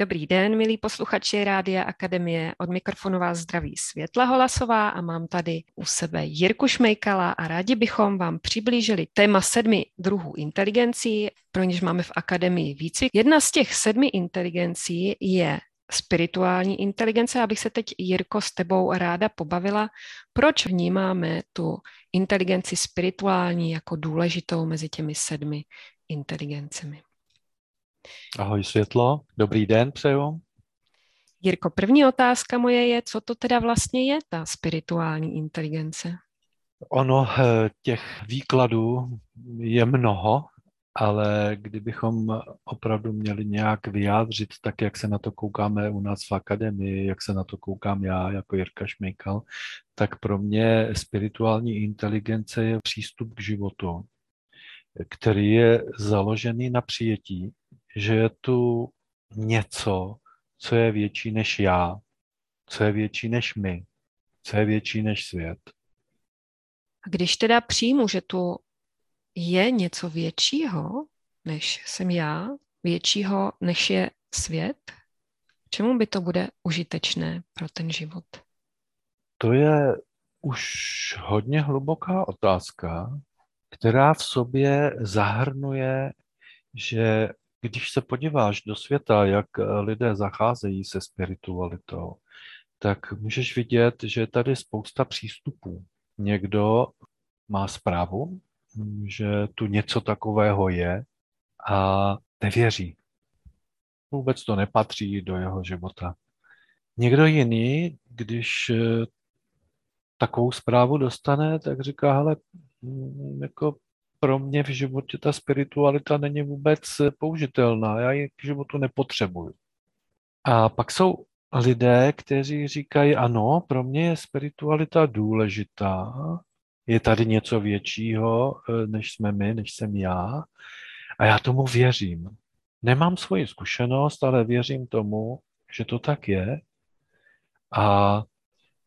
Dobrý den, milí posluchači Rádia Akademie. Od mikrofonu vás zdraví Světla Holasová a mám tady u sebe Jirku Šmejkala a rádi bychom vám přiblížili téma sedmi druhů inteligencí, pro něž máme v Akademii výcvik. Jedna z těch sedmi inteligencí je spirituální inteligence. Abych se teď, Jirko, s tebou ráda pobavila, proč vnímáme tu inteligenci spirituální jako důležitou mezi těmi sedmi inteligencemi. Ahoj světlo, dobrý den přeju. Jirko, první otázka moje je, co to teda vlastně je ta spirituální inteligence? Ono eh, těch výkladů je mnoho, ale kdybychom opravdu měli nějak vyjádřit, tak jak se na to koukáme u nás v akademii, jak se na to koukám já jako Jirka Šmejkal, tak pro mě spirituální inteligence je přístup k životu, který je založený na přijetí, že je tu něco, co je větší než já, co je větší než my, co je větší než svět. A když teda přijmu, že tu je něco většího, než jsem já, většího, než je svět, čemu by to bude užitečné pro ten život? To je už hodně hluboká otázka, která v sobě zahrnuje, že když se podíváš do světa, jak lidé zacházejí se spiritualitou, tak můžeš vidět, že je tady spousta přístupů. Někdo má zprávu, že tu něco takového je a nevěří. Vůbec to nepatří do jeho života. Někdo jiný, když eh, takovou zprávu dostane, tak říká, ale mm, jako pro mě v životě ta spiritualita není vůbec použitelná, já ji k životu nepotřebuju. A pak jsou lidé, kteří říkají, ano, pro mě je spiritualita důležitá, je tady něco většího, eh, než jsme my, než jsem já. A já tomu věřím. Nemám svoji zkušenost, ale věřím tomu, že to tak je. A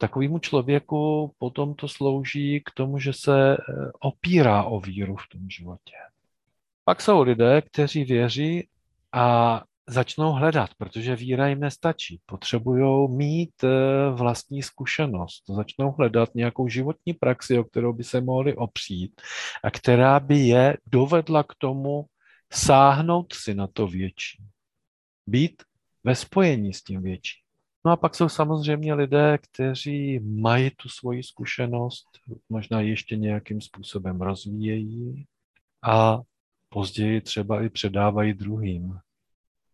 takovému člověku potom to slouží k tomu, že se eh, opírá o víru v tom životě. Pak jsou lidé, kteří věří a začnou hledat, protože víra jim nestačí. Potřebují mít eh, vlastní zkušenost. Začnou hledat nějakou životní praxi, o kterou by se mohli opřít a která by je dovedla k tomu sáhnout si na to větší. Být ve spojení s tím větším. No a pak jsou samozřejmě lidé, kteří mají tu svoji zkušenost, možná ještě nějakým způsobem rozvíjejí a později třeba i předávají druhým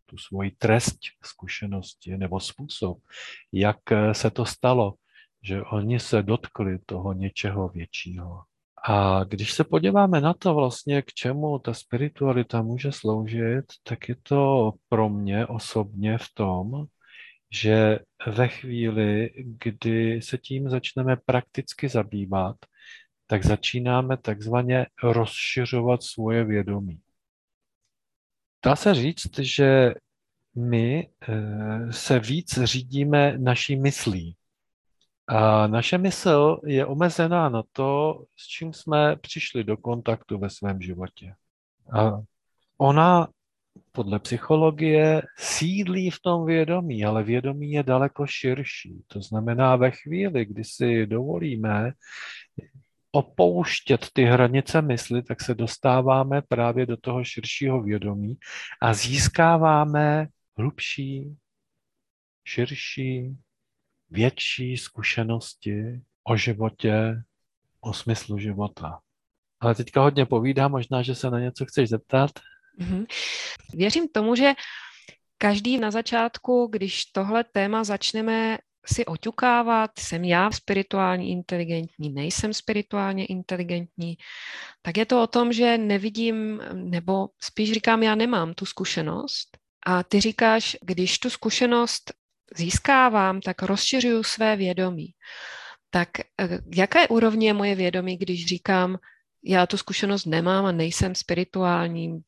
tu svoji trest zkušenosti nebo způsob, jak se to stalo, že oni se dotkli toho něčeho většího. A když se podíváme na to vlastně, k čemu ta spiritualita může sloužit, tak je to pro mě osobně v tom, že ve chvíli, kdy se tím začneme prakticky zabývat, tak začínáme takzvaně rozšiřovat svoje vědomí. Dá se říct, že my eh, se víc řídíme naší myslí. A naše mysl je omezená na to, s čím jsme přišli do kontaktu ve svém životě. A ona podle psychologie sídlí v tom vědomí, ale vědomí je daleko širší. To znamená, ve chvíli, kdy si dovolíme opouštět ty hranice mysli, tak se dostáváme právě do toho širšího vědomí a získáváme hlubší, širší, větší zkušenosti o životě, o smyslu života. Ale teďka hodně povídám, možná, že se na něco chceš zeptat. Mm-hmm. Věřím tomu, že každý na začátku, když tohle téma začneme si oťukávat, jsem já spirituálně inteligentní, nejsem spirituálně inteligentní, tak je to o tom, že nevidím, nebo spíš říkám, já nemám tu zkušenost. A ty říkáš, když tu zkušenost získávám, tak rozšiřuju své vědomí. Tak eh, jaké úrovně je moje vědomí, když říkám, já tu zkušenost nemám a nejsem spirituální,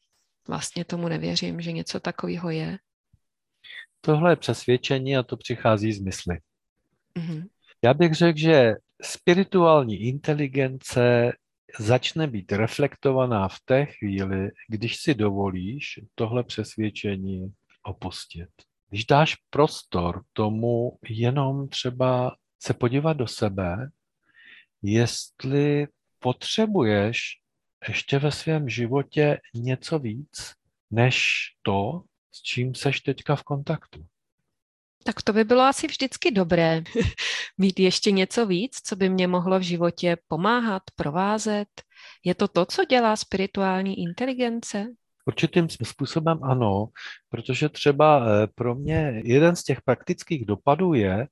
vlastně tomu nevěřím, že něco takového je? Tohle je přesvědčení a to přichází z mysli. Mm-hmm. Já bych řekl, že spirituální inteligence začne být reflektovaná v té chvíli, když si dovolíš tohle přesvědčení opustit. když dáš prostor tomu jenom třeba se podívat do sebe, jestli potřebuješ ještě ve svém životě něco víc, než to, s čím seš teďka v kontaktu. Tak to by bylo asi vždycky dobré mít ještě něco víc, co by mě mohlo v životě pomáhat, provázet. Je to to, co dělá spirituální inteligence? Určitým způsobem ano, protože třeba eh, pro mě jeden z těch praktických dopadů je,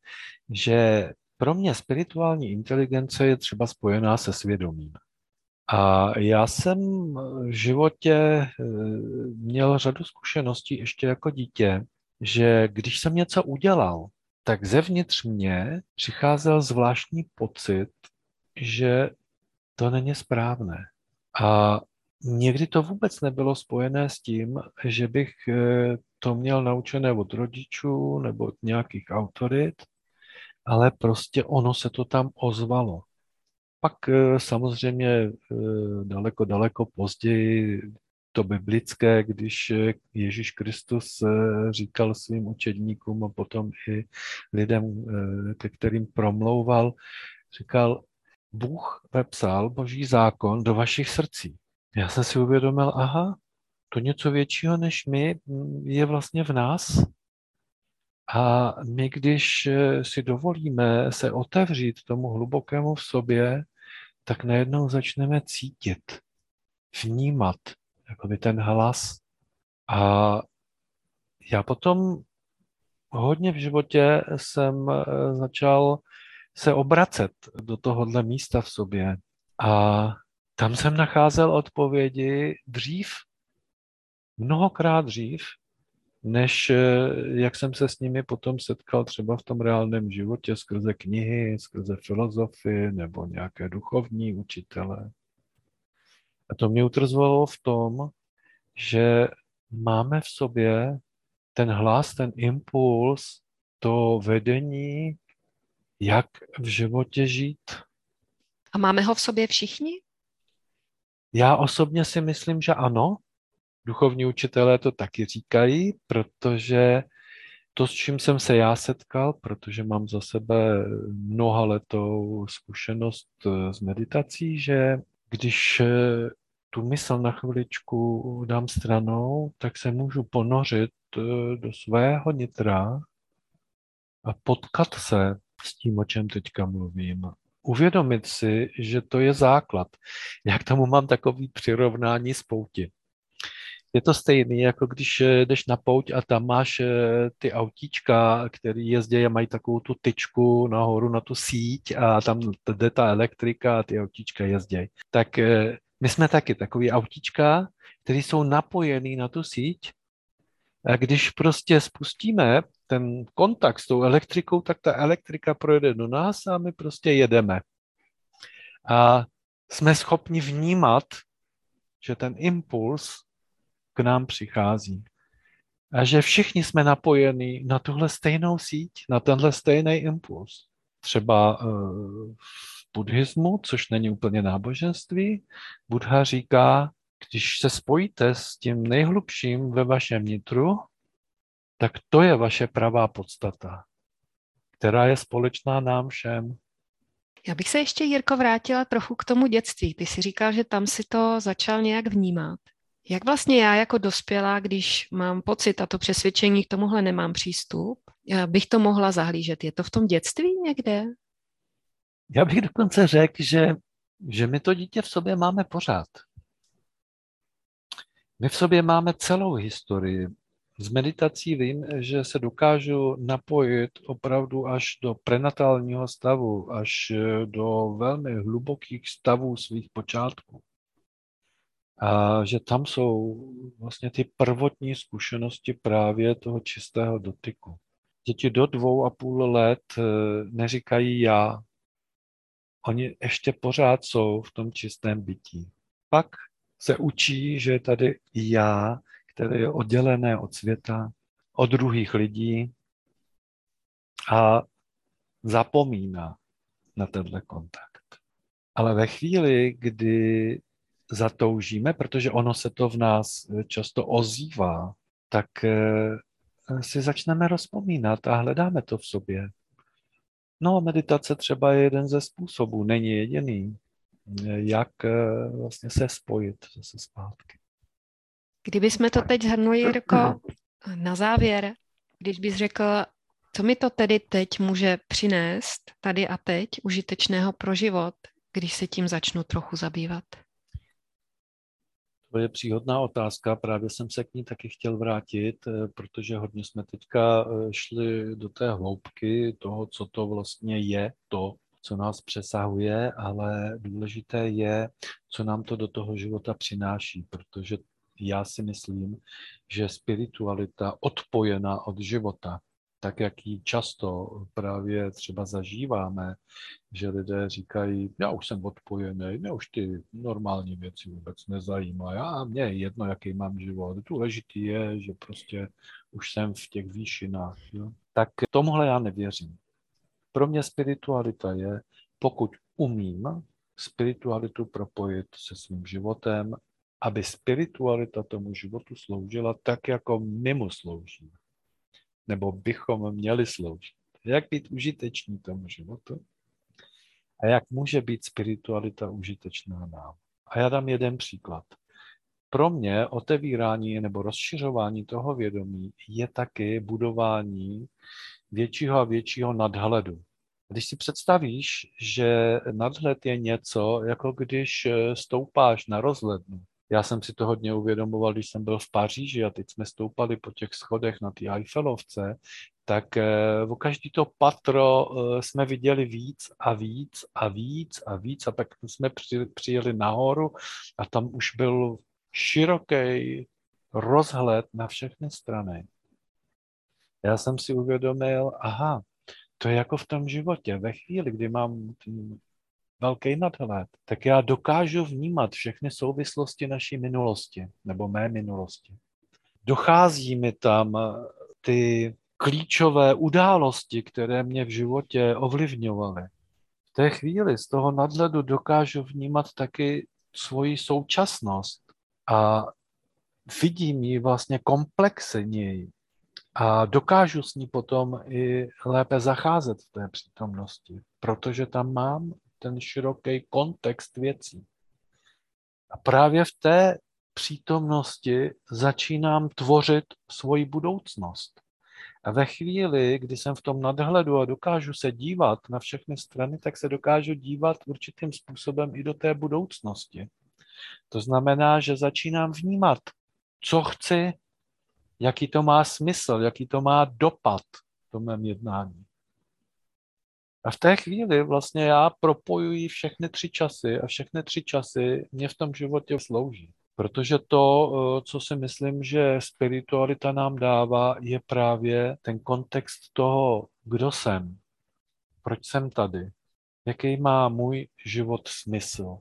že pro mě spirituální inteligence je třeba spojená se svědomím. A já jsem v životě eh, měl řadu zkušeností ještě jako dítě, že když jsem něco udělal, tak zevnitř mě přicházel zvláštní pocit, že to není správné. A někdy to vůbec nebylo spojené s tím, že bych eh, to měl naučené od rodičů nebo od nějakých autorit, ale prostě ono se to tam ozvalo. Pak eh, samozřejmě eh, daleko, daleko později to biblické, když Ježíš Kristus říkal svým učedníkům a potom i lidem, ke kterým promlouval, říkal, Bůh vepsal boží zákon do vašich srdcí. Já jsem si uvědomil, aha, to něco většího než my mm, je vlastně v nás. A my, když eh, si dovolíme se otevřít tomu hlubokému v sobě, tak najednou začneme cítit, vnímat jakoby ten hlas. A já potom hodně v životě jsem eh, začal se obracet do tohohle místa v sobě. A tam jsem nacházel odpovědi dřív, mnohokrát dřív, než eh, jak jsem se s nimi potom setkal třeba v tom reálném životě skrze knihy, skrze filozofy nebo nějaké duchovní učitele. A to mě utrzovalo v tom, že máme v sobě ten hlas, ten impuls, to vedení, jak v životě žít. A máme ho v sobě všichni? Já osobně si myslím, že ano. Duchovní učitelé to taky říkají, protože to, s čím jsem se já setkal, protože mám za sebe mnoha letou zkušenost eh, s meditací, že když eh, tu mysl na chviličku dám stranou, tak se můžu ponořit eh, do svého nitra a potkat se s tím, o čem teďka mluvím uvědomit si, že to je základ. Já k tomu mám takový přirovnání z pouti. Je to stejný, jako když eh, jdeš na pouť a tam máš eh, ty autíčka, které jezdí a mají takovou tu tyčku nahoru na tu síť a tam jde ta elektrika a ty autíčka jezdí. Tak eh, my jsme taky takový autíčka, které jsou napojený na tu síť a když prostě spustíme ten kontakt s tou elektrikou, tak ta elektrika projede do nás a my prostě jedeme. A jsme schopni vnímat, že ten impuls k nám přichází. A že všichni jsme napojeni na tuhle stejnou síť, na tenhle stejný impuls. Třeba eh, v buddhismu, což není úplně náboženství, Buddha říká, když se spojíte s tím nejhlubším ve vašem nitru, tak to je vaše pravá podstata, která je společná nám všem. Já bych se ještě, Jirko, vrátila trochu k tomu dětství. Ty si říkal, že tam si to začal nějak vnímat. Jak vlastně já jako dospělá, když mám pocit a to přesvědčení k tomuhle nemám přístup, já bych to mohla zahlížet? Je to v tom dětství někde? Já bych dokonce řekl, že, že my to dítě v sobě máme pořád. My v sobě máme celou historii. Z meditací vím, že se dokážu napojit opravdu až do prenatálního stavu, až do velmi hlubokých stavů svých počátků. A že tam jsou vlastně ty prvotní zkušenosti právě toho čistého dotyku. Děti do dvou a půl let eh, neříkají já. Oni ještě pořád jsou v tom čistém bytí. Pak se učí, že je tady já, které je oddělené od světa, od druhých lidí a zapomíná na tenhle kontakt. Ale ve chvíli, kdy zatoužíme, protože ono se to v nás často ozývá, tak eh, si začneme rozpomínat a hledáme to v sobě. No, meditace třeba je jeden ze způsobů, není jediný, jak vlastně se spojit zase zpátky. Kdybychom to teď zhrnuli, Jirko, na závěr, když bys řekl, co mi to tedy teď může přinést, tady a teď, užitečného pro život, když se tím začnu trochu zabývat? To je příhodná otázka, právě jsem se k ní taky chtěl vrátit, eh, protože hodně jsme teďka eh, šli do té hloubky toho, co to vlastně je, to, co nás přesahuje, ale důležité je, co nám to do toho života přináší, protože já si myslím, že spiritualita odpojená od života, tak jak ji často právě třeba zažíváme, že lidé říkají, já už jsem odpojený, mě už ty normální věci vůbec nezajímají, a mě je jedno, jaký mám život. Důležitý je, že prostě už jsem v těch výšinách. Jo? Tak tomuhle já nevěřím. Pro mě spiritualita je, pokud umím spiritualitu propojit se svým životem aby spiritualita tomu životu sloužila tak, jako my mu sloužíme. Nebo bychom měli sloužit. Jak být užitečný tomu životu? A jak může být spiritualita užitečná nám? A já dám jeden příklad. Pro mě otevírání nebo rozšiřování toho vědomí je taky budování většího a většího nadhledu. Když si představíš, že nadhled je něco, jako když stoupáš na rozhlednu, já jsem si to hodně uvědomoval, když jsem byl v Paříži a teď jsme stoupali po těch schodech na té Eiffelovce, tak eh, o každý to patro eh, jsme viděli víc a víc a víc a víc a pak jsme přijeli nahoru a tam už byl široký rozhled na všechny strany. Já jsem si uvědomil, aha, to je jako v tom životě. Ve chvíli, kdy mám velký nadhled, tak já dokážu vnímat všechny souvislosti naší minulosti nebo mé minulosti. Dochází mi tam eh, ty klíčové události, které mě v životě ovlivňovaly. V té chvíli z toho nadhledu dokážu vnímat taky svoji současnost a vidím ji vlastně komplexněji a dokážu s ní potom i lépe zacházet v té přítomnosti, protože tam mám ten široký kontext věcí. A právě v té přítomnosti začínám tvořit svoji budoucnost. A ve chvíli, kdy jsem v tom nadhledu a dokážu se dívat na všechny strany, tak se dokážu dívat určitým způsobem i do té budoucnosti. To znamená, že začínám vnímat, co chci, jaký to má smysl, jaký to má dopad v tom mém jednání. A v té chvíli vlastně já propojuji všechny tři časy a všechny tři časy mě v tom životě slouží. Protože to, eh, co si myslím, že spiritualita nám dává, je právě ten kontext toho, kdo jsem, proč jsem tady, jaký má můj život smysl,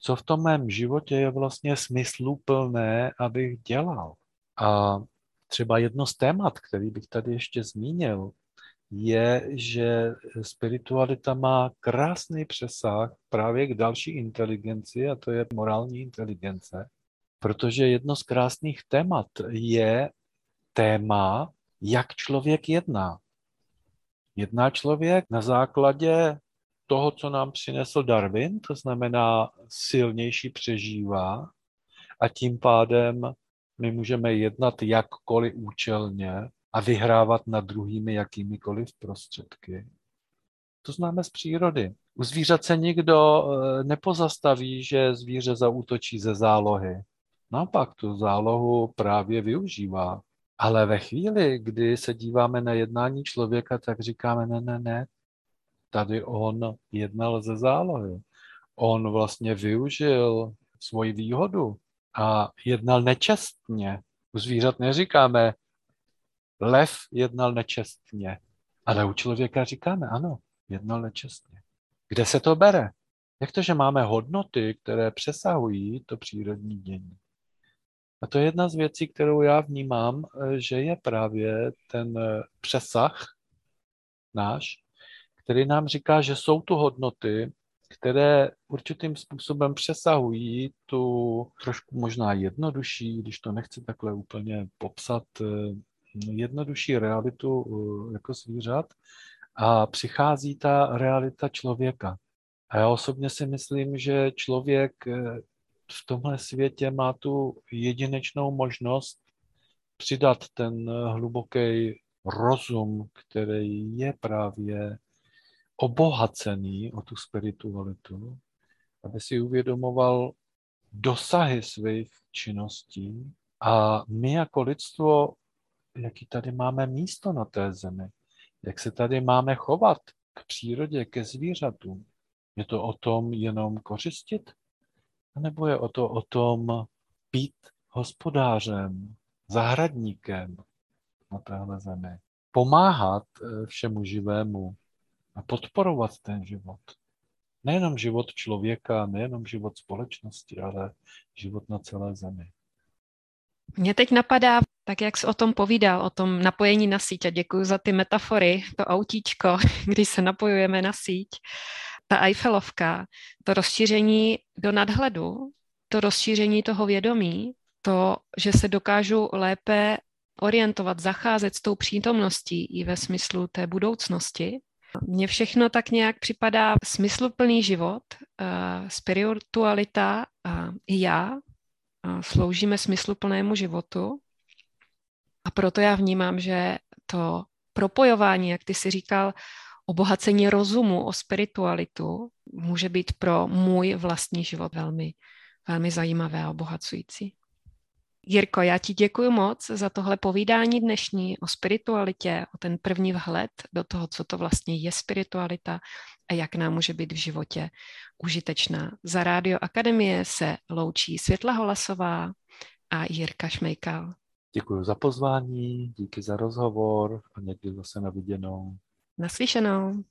co v tom mém životě je vlastně smysluplné, abych dělal. A třeba jedno z témat, který bych tady ještě zmínil, je, že spiritualita má krásný přesah právě k další inteligenci a to je morální inteligence, protože jedno z krásných témat je téma, jak člověk jedná. Jedná člověk na základě toho, co nám přinesl Darwin, to znamená silnější přežívá a tím pádem my můžeme jednat jakkoliv účelně, a vyhrávat nad druhými jakýmikoliv prostředky. To známe z přírody. U zvířat se nikdo eh, nepozastaví, že zvíře zaútočí ze zálohy. Naopak tu zálohu právě využívá. Ale ve chvíli, kdy se díváme na jednání člověka, tak říkáme, ne, ne, ne, tady on jednal ze zálohy. On vlastně využil svoji výhodu a jednal nečestně. U zvířat neříkáme, Lev jednal nečestně. Ale u člověka říkáme, ano, jednal nečestně. Kde se to bere? Jak to, že máme hodnoty, které přesahují to přírodní dění? A to je jedna z věcí, kterou já vnímám, že je právě ten přesah náš, který nám říká, že jsou tu hodnoty, které určitým způsobem přesahují tu trošku možná jednodušší, když to nechci takhle úplně popsat, jednodušší realitu uh, jako zvířat a přichází ta realita člověka. A já osobně si myslím, že člověk eh, v tomhle světě má tu jedinečnou možnost přidat ten hluboký rozum, který je právě obohacený o tu spiritualitu, aby si uvědomoval dosahy svých činností a my jako lidstvo, jaký tady máme místo na té zemi, jak se tady máme chovat k přírodě, ke zvířatům. Je to o tom jenom kořistit? Nebo je o to o tom být hospodářem, zahradníkem na téhle zemi? Pomáhat eh, všemu živému a podporovat ten život. Nejenom život člověka, nejenom život společnosti, ale život na celé zemi. Mě teď napadá, tak jak jsi o tom povídal, o tom napojení na síť a děkuji za ty metafory, to autíčko, když se napojujeme na síť, ta Eiffelovka, to rozšíření do nadhledu, to rozšíření toho vědomí, to, že se dokážu lépe orientovat, zacházet s tou přítomností i ve smyslu té budoucnosti. Mně všechno tak nějak připadá smysluplný život, uh, spiritualita uh, i já sloužíme smysluplnému životu a proto já vnímám, že to propojování, jak ty si říkal, obohacení rozumu o spiritualitu může být pro můj vlastní život velmi, velmi zajímavé a obohacující. Jirko, já ti děkuji moc za tohle povídání dnešní o spiritualitě, o ten první vhled do toho, co to vlastně je spiritualita a jak nám může být v životě užitečná. Za Rádio Akademie se loučí Světla Holasová a Jirka Šmejkal. Děkuji za pozvání, díky za rozhovor a někdy zase na viděnou. Naslyšenou.